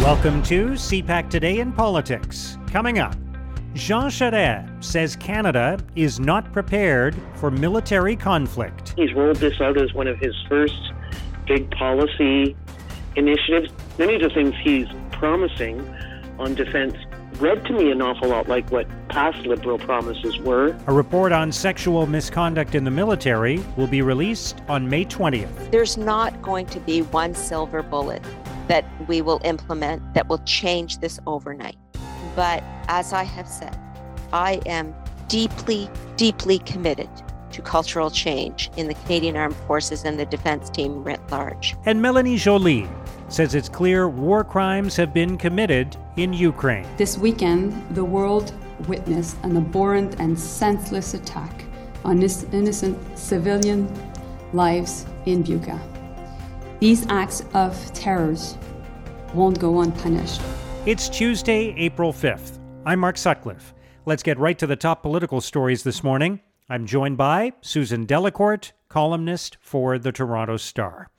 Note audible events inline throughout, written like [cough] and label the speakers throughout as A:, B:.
A: Welcome to CPAC Today in Politics. Coming up, Jean Charest says Canada is not prepared for military conflict.
B: He's rolled this out as one of his first big policy initiatives. Many of the things he's promising on defense read to me an awful lot like what past Liberal promises were.
A: A report on sexual misconduct in the military will be released on May 20th.
C: There's not going to be one silver bullet that we will implement that will change this overnight. But as I have said, I am deeply, deeply committed to cultural change in the Canadian Armed Forces and the defense team writ large.
A: And Melanie Joly says it's clear war crimes have been committed in Ukraine.
D: This weekend, the world witnessed an abhorrent and senseless attack on innocent civilian lives in Bucha. These acts of terrors won't go unpunished.
A: It's Tuesday, April 5th. I'm Mark Sutcliffe. Let's get right to the top political stories this morning. I'm joined by Susan Delacourt, columnist for the Toronto Star.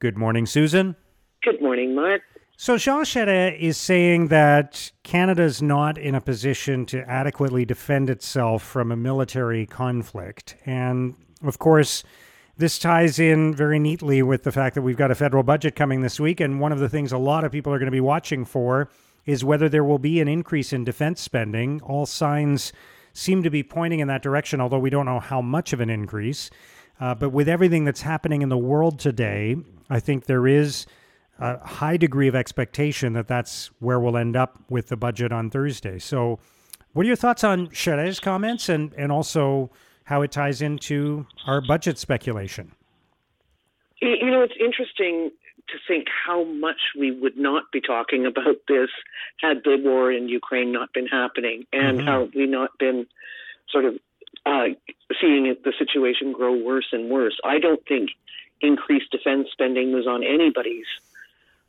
A: Good morning, Susan.
B: Good morning, Mark.
A: So Jean Charest is saying that Canada's not in a position to adequately defend itself from a military conflict. And of course, this ties in very neatly with the fact that we've got a federal budget coming this week. And one of the things a lot of people are going to be watching for is whether there will be an increase in defense spending. All signs seem to be pointing in that direction, although we don't know how much of an increase. Uh, but with everything that's happening in the world today, I think there is a high degree of expectation that that's where we'll end up with the budget on Thursday. So, what are your thoughts on Charest's comments and, and also how it ties into our budget speculation.
B: You know, it's interesting to think how much we would not be talking about this had the war in Ukraine not been happening and mm-hmm. how we not been sort of uh, seeing it, the situation grow worse and worse. I don't think increased defense spending was on anybody's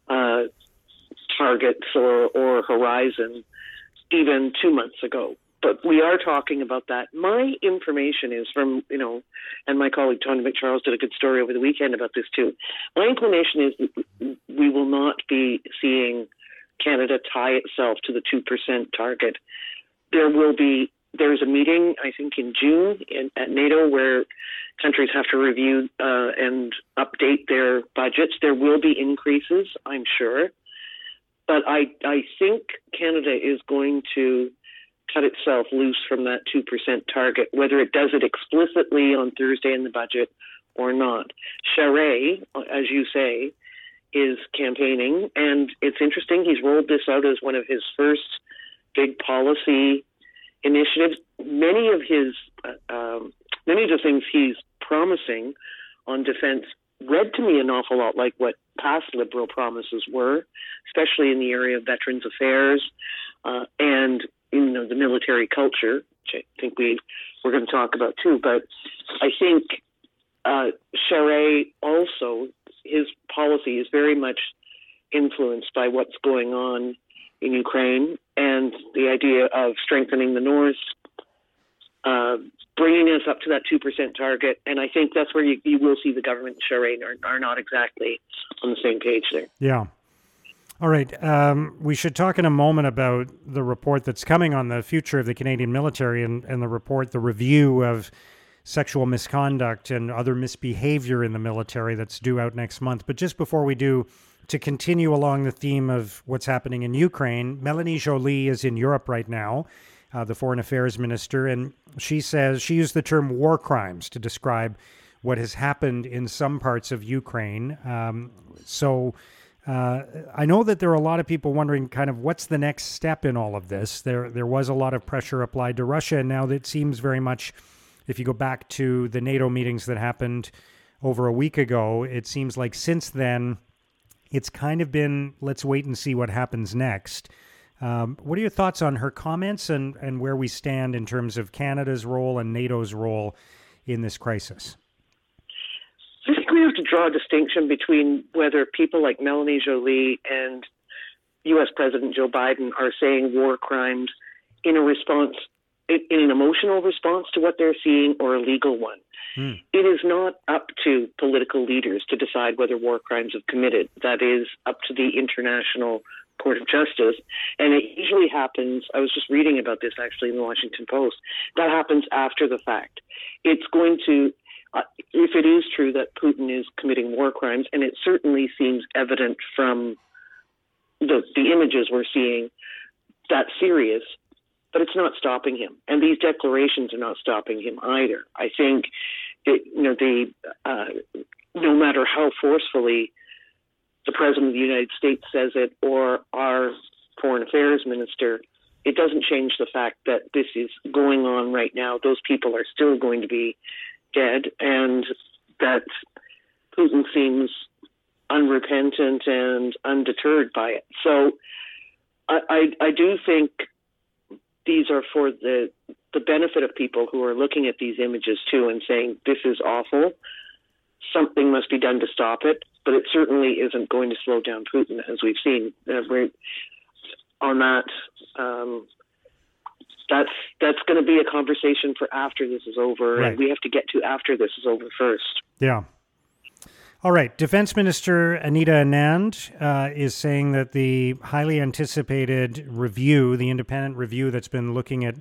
B: uh, targets or, or horizon even two months ago but we are talking about that. My information is from, you know, and my colleague Tonda MacCharles did a good story over the weekend about this too. My inclination is we will not be seeing Canada tie itself to the 2% target. There will be, there's a meeting, I think, in June in, at NATO where countries have to review uh, and update their budgets. There will be increases, I'm sure. But I, I think Canada is going to cut itself loose from that 2% target, whether it does it explicitly on Thursday in the budget or not. Charest, as you say, is campaigning, and it's interesting. He's rolled this out as one of his first big policy initiatives. Many of his, uh, um, many of the things he's promising on defense read to me an awful lot like what past Liberal promises were, especially in the area of Veterans Affairs uh, and you know the military culture, which I think we we're going to talk about too. But I think uh, Charest also his policy is very much influenced by what's going on in Ukraine and the idea of strengthening the North, uh, bringing us up to that 2% target. And I think that's where you, you will see the government and Charest are, are not exactly on the same page there.
A: Yeah. All right. Um, we should talk in a moment about the report that's coming on the future of the Canadian military and, and the report, the review of sexual misconduct and other misbehavior in the military that's due out next month. But just before we do, to continue along the theme of what's happening in Ukraine, Melanie Joly is in Europe right now, uh, the foreign affairs minister, and she says she used the term war crimes to describe what has happened in some parts of Ukraine. Um, so, uh, I know that there are a lot of people wondering kind of what's the next step in all of this. There, there was a lot of pressure applied to Russia, and now it seems very much, if you go back to the NATO meetings that happened over a week ago, it seems like since then, it's kind of been let's wait and see what happens next. Um, what are your thoughts on her comments and, and where we stand in terms of Canada's role and NATO's role in this crisis?
B: We have to draw a distinction between whether people like Melanie Joly and U.S. President Joe Biden are saying war crimes in a response, in an emotional response to what they're seeing or a legal one. Hmm. It is not up to political leaders to decide whether war crimes have committed. That is up to the international Court of Justice, and it usually happens. I was just reading about this actually in the Washington Post. That happens after the fact. It's going to, if it is true that Putin is committing war crimes, and it certainly seems evident from the the images we're seeing, that serious. But it's not stopping him, and these declarations are not stopping him either. I think, it, you know, the uh, no matter how forcefully the President of the United States says it or our Foreign Affairs Minister, it doesn't change the fact that this is going on right now. Those people are still going to be dead, and that Putin seems unrepentant and undeterred by it. So I, I, I do think these are for the the benefit of people who are looking at these images too and saying this is awful. Something must be done to stop it but it certainly isn't going to slow down Putin, as we've seen. Uh, on that, um, that's that's going to be a conversation for after this is over, right. and we have to get to after this is over first.
A: Yeah. All right. Defense Minister Anita Anand uh, is saying that the highly anticipated review, the independent review that's been looking at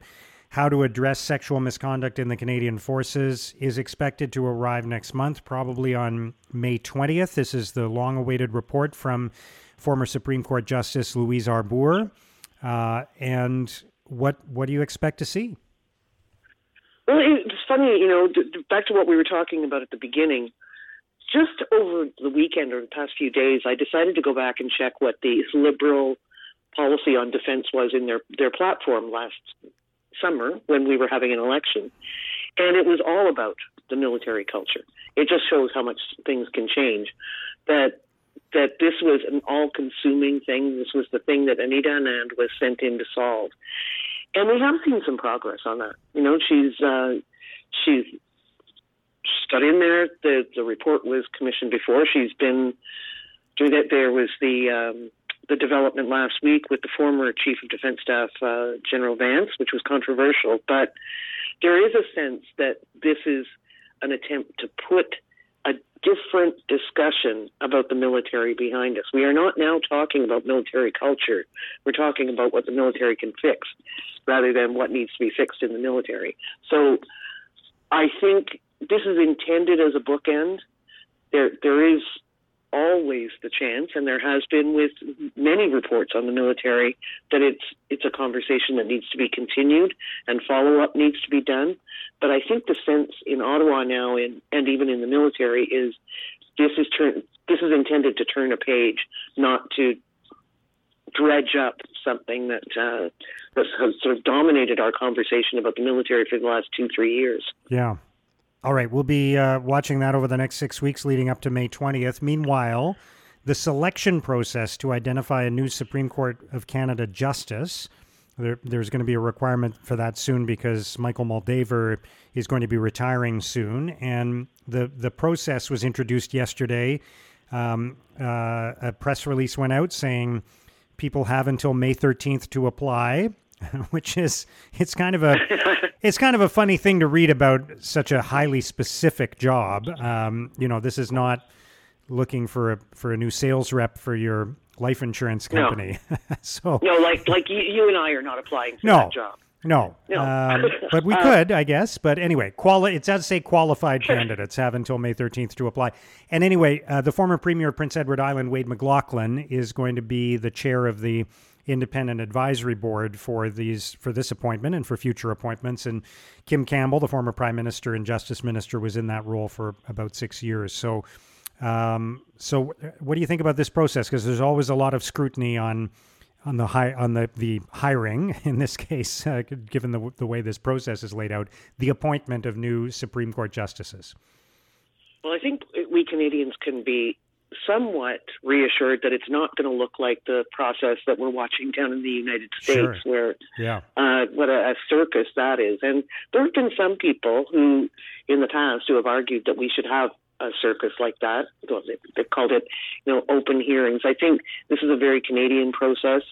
A: how to address sexual misconduct in the Canadian Forces is expected to arrive next month, probably on May 20th. This is the long awaited report from former Supreme Court Justice Louise Arbour. Uh, and what, what do you expect to see?
B: Well, it's funny, you know, back to what we were talking about at the beginning. Just over the weekend or the past few days, I decided to go back and check what the liberal policy on defense was in their, their platform last summer when we were having an election, and it was all about the military culture. It just shows how much things can change. That that this was an all-consuming thing. This was the thing that Anita Anand was sent in to solve, and we have seen some progress on that. You know, she's uh, she's she's got in there. The the report was commissioned before. She's been doing that. There was the um, the development last week with the former Chief of Defense Staff, uh, General Vance, which was controversial. But there is a sense that this is an attempt to put different discussion about the military behind us. We are not now talking about military culture. We're talking about what the military can fix rather than what needs to be fixed in the military. So I think this is intended as a bookend. There, there is always the chance, and there has been with many reports on the military, that it's it's a conversation that needs to be continued and follow up needs to be done. But I think the sense in Ottawa now, in, and even in the military, is this is turn this is intended to turn a page, not to dredge up something that uh, that has sort of dominated our conversation about the military for the last two three years.
A: Yeah. All right, we'll be uh, watching that over the next six weeks leading up to May 20th. Meanwhile, the selection process to identify a new Supreme Court of Canada justice. There, there's going to be a requirement for that soon because Michael Moldaver is going to be retiring soon. And the, the process was introduced yesterday. Um, uh, a press release went out saying people have until May 13th to apply. [laughs] which is it's kind of a it's kind of a funny thing to read about such a highly specific job. Um, you know, this is not looking for a for a new sales rep for your life insurance company.
B: No. [laughs] so no, like like you, you, and I are not applying for
A: no,
B: that job.
A: No, no. Um, [laughs] but we uh, could, I guess. But anyway, quali- it does say qualified candidates have until May 13th to apply. And anyway, uh, the former Premier of Prince Edward Island, Wade MacLauchlan, is going to be the chair of the independent advisory board for these for this appointment and for future appointments. And Kim Campbell, the former prime minister and justice minister, was in that role for about six years. So, um, so what do you think about this process? Because there's always a lot of scrutiny on on the high on the the hiring [laughs] in this case, uh, given the the way this process is laid out, the appointment of new Supreme Court justices.
B: Well, I think we Canadians can be somewhat reassured that it's not going to look like the process that we're watching down in the United States,
A: sure.
B: where
A: yeah.
B: uh, what a, a circus that is. And there have been some people who, in the past, who have argued that we should have a circus like that. They called it, you know, open hearings. I think this is a very Canadian process.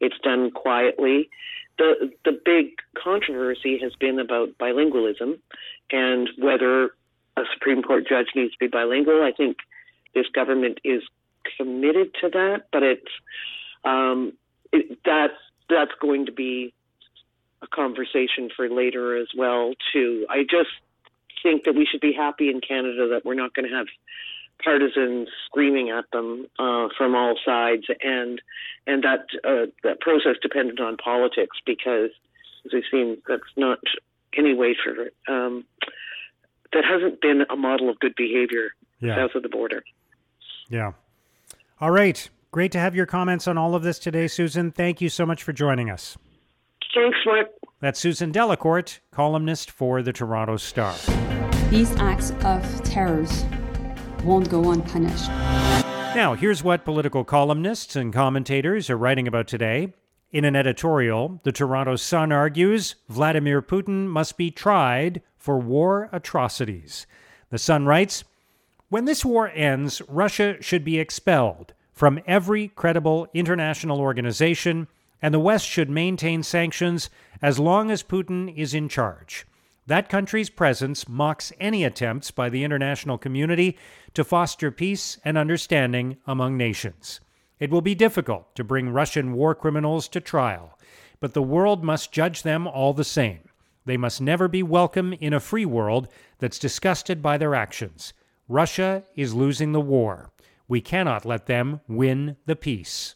B: It's done quietly. The the big controversy has been about bilingualism and whether a Supreme Court judge needs to be bilingual. I think this government is committed to that, but it's um, it, that that's going to be a conversation for later as well. Too, I just think that we should be happy in Canada that we're not going to have partisans screaming at them uh, from all sides, and and that uh, that process dependent on politics because, as we've seen, that's not any way for um, that hasn't been a model of good behavior yeah. south of the border.
A: Yeah. All right. Great to have your comments on all of this today, Susan. Thank you so much for joining us.
B: Thanks, Mark.
A: That's Susan Delacourt, columnist for the Toronto Star.
D: These acts of terrors won't go unpunished.
A: Now, here's what political columnists and commentators are writing about today. In an editorial, the Toronto Sun argues Vladimir Putin must be tried for war atrocities. The Sun writes When this war ends, Russia should be expelled from every credible international organization, and the West should maintain sanctions as long as Putin is in charge. That country's presence mocks any attempts by the international community to foster peace and understanding among nations. It will be difficult to bring Russian war criminals to trial, but the world must judge them all the same. They must never be welcome in a free world that's disgusted by their actions. Russia is losing the war. We cannot let them win the peace.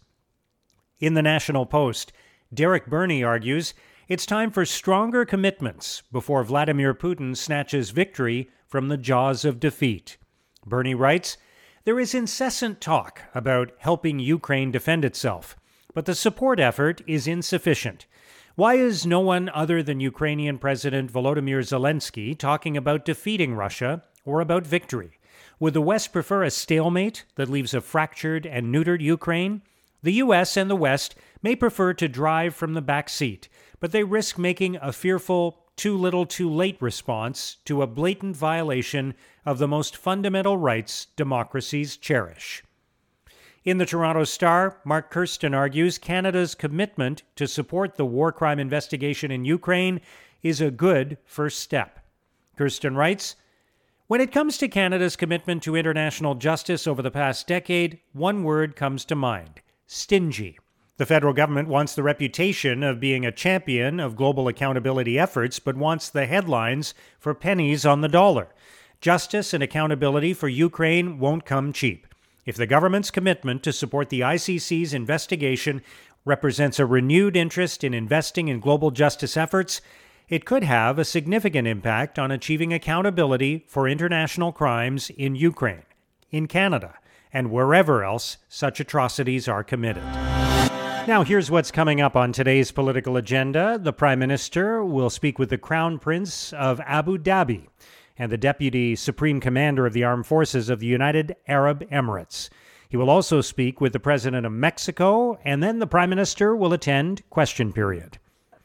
A: In the National Post, Derek Burney argues it's time for stronger commitments before Vladimir Putin snatches victory from the jaws of defeat. Burney writes There is incessant talk about helping Ukraine defend itself, but the support effort is insufficient. Why is no one other than Ukrainian President Volodymyr Zelensky talking about defeating Russia or about victory? Would the West prefer a stalemate that leaves a fractured and neutered Ukraine? The U.S. and the West may prefer to drive from the back seat but they risk making a fearful, too little, too late response to a blatant violation of the most fundamental rights democracies cherish. In the Toronto Star, Mark Kersten argues Canada's commitment to support the war crime investigation in Ukraine is a good first step. Kersten writes When it comes to Canada's commitment to international justice over the past decade, one word comes to mind stingy. The federal government wants the reputation of being a champion of global accountability efforts, but wants the headlines for pennies on the dollar. Justice and accountability for Ukraine won't come cheap. If the government's commitment to support the ICC's investigation represents a renewed interest in investing in global justice efforts, it could have a significant impact on achieving accountability for international crimes in Ukraine, in Canada, and wherever else such atrocities are committed. Now, here's what's coming up on today's political agenda. The Prime Minister will speak with the Crown Prince of Abu Dhabi and the Deputy Supreme Commander of the Armed Forces of the United Arab Emirates. He will also speak with the President of Mexico, and then the Prime Minister will attend question period.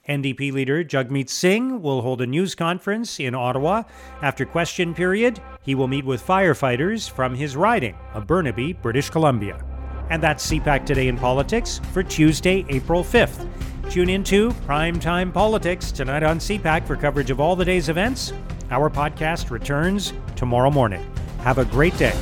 A: NDP leader Jagmeet Singh will hold a news conference in Ottawa. After question period, he will meet with firefighters from his riding of Burnaby, British Columbia. And that's CPAC Today in Politics for Tuesday, April 5th. Tune in into Primetime Politics tonight on CPAC for coverage of all the day's events. Our podcast returns tomorrow morning. Have a great day.